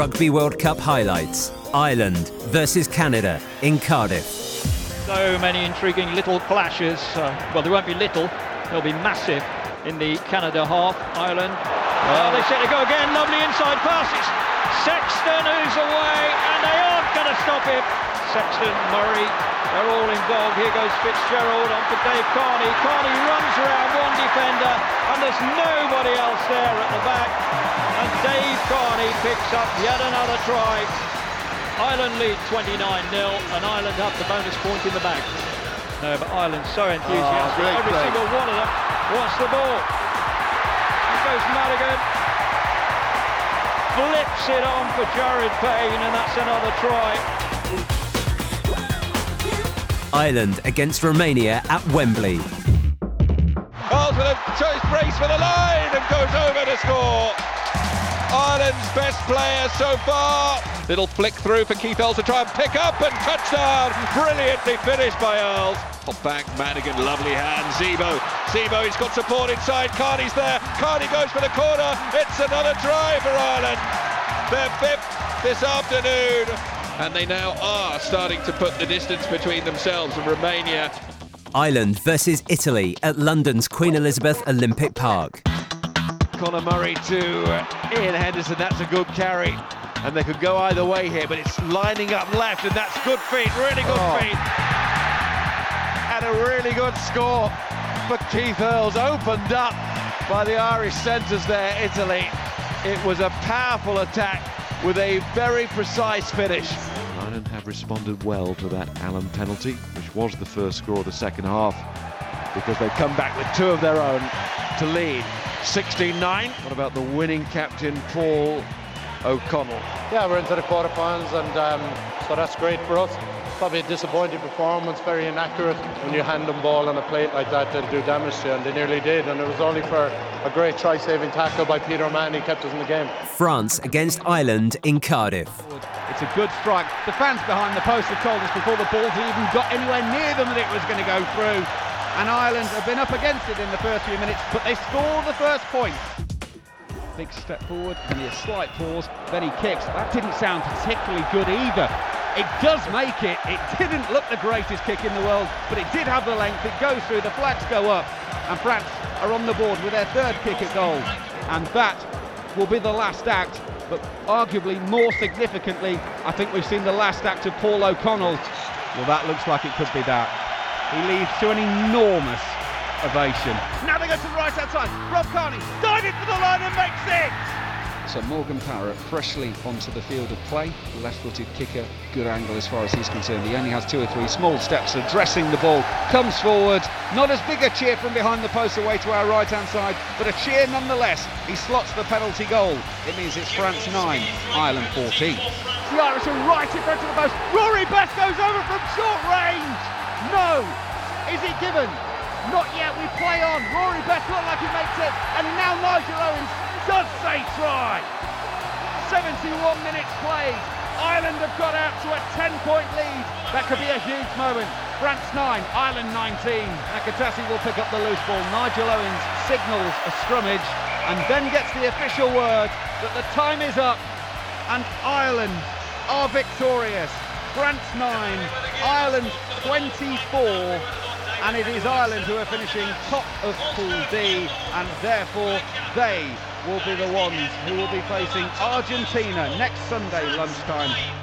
Rugby World Cup highlights. Ireland versus Canada in Cardiff. So many intriguing little clashes. Uh, well, there won't be little, they'll be massive in the Canada half. Ireland. Oh, they set to go again. Lovely inside passes. Sexton who's away, and they aren't going to stop him. Sexton, Murray, they're all involved. Here goes Fitzgerald on for Dave Kearney. Kearney runs around one defender, and there's nobody else there at the back. And Dave Kearney picks up yet another try. Ireland lead 29 0, and Ireland have the bonus point in the bag. No, but Ireland's so ah, enthusiastic. Oh, Every play. single one of them wants the ball. Here goes Madigan. Flips it on for Jared Payne, and that's another try. Ireland against Romania at Wembley. Miles with a choice brace for the line and goes over to score. Ireland's best player so far. Little flick through for Keith Earls to try and pick up and touchdown. Brilliantly finished by Earls. Pop back, Madigan, lovely hand. Zebo, Zebo, he's got support inside. Kearney's there. Kearney goes for the corner. It's another try for Ireland. Their fifth this afternoon. And they now are starting to put the distance between themselves and Romania. Ireland versus Italy at London's Queen Elizabeth Olympic Park. Conor Murray to Iain Henderson. That's a good carry. And they could go either way here, but it's lining up left, and that's good feet, really good Oh. feet. And a really good score for Keith Earls, opened up by the Irish centres there, Italy. It was a powerful attack with a very precise finish. Ireland have responded well to that Allan penalty, which was the first score of the second half, because they've come back with two of their own to lead. 16-9. What about the winning captain, Paul O'Connell? Yeah, we're into the quarterfinals, and um, so that's great for us. Probably a disappointing performance, very inaccurate. When you hand them ball on a plate like that, they'll do damage to you, and they nearly did. And it was only for a great try-saving tackle by Peter O'Mahony kept us in the game. France against Ireland in Cardiff. It's a good strike. The fans behind the post have told us before the ball's even got anywhere near them that it was going to go through. And Ireland have been up against it in the first few minutes, but they score the first point. Big step forward, only a slight pause, then he kicks. That didn't sound particularly good either. It does make it. It didn't look the greatest kick in the world, but it did have the length. It goes through, the flags go up, and France are on the board with their third kick at goal. And that will be the last act, but arguably more significantly, I think we've seen the last act of Paul O'Connell. Well, that looks like it could be that. He leads to an enormous ovation. Now they go to the right hand side. Rob Kearney diving for the line and makes it. So Morgan Parra freshly onto the field of play. Left-footed kicker, good angle as far as he's concerned. He only has two or three small steps addressing the ball. Comes forward, not as big a cheer from behind the post away to our right-hand side, but a cheer nonetheless. He slots the penalty goal. It means it's France 9, Ireland 14. The Irish are right in front of the post. Rory Best goes over from short range. No! Is it given? Not yet. We play on. Rory Best looked like he makes it, and now Nigel Owens does say try. 71 minutes played. Ireland have got out to a 10-point lead. That could be a huge moment. France 9, Ireland 19. Nakaitaci will pick up the loose ball. Nigel Owens signals a scrummage and then gets the official word that the time is up and Ireland are victorious. France 9, Ireland 24, and it is Ireland who are finishing top of Pool D, and therefore they will be the ones who will be facing Argentina next Sunday lunchtime.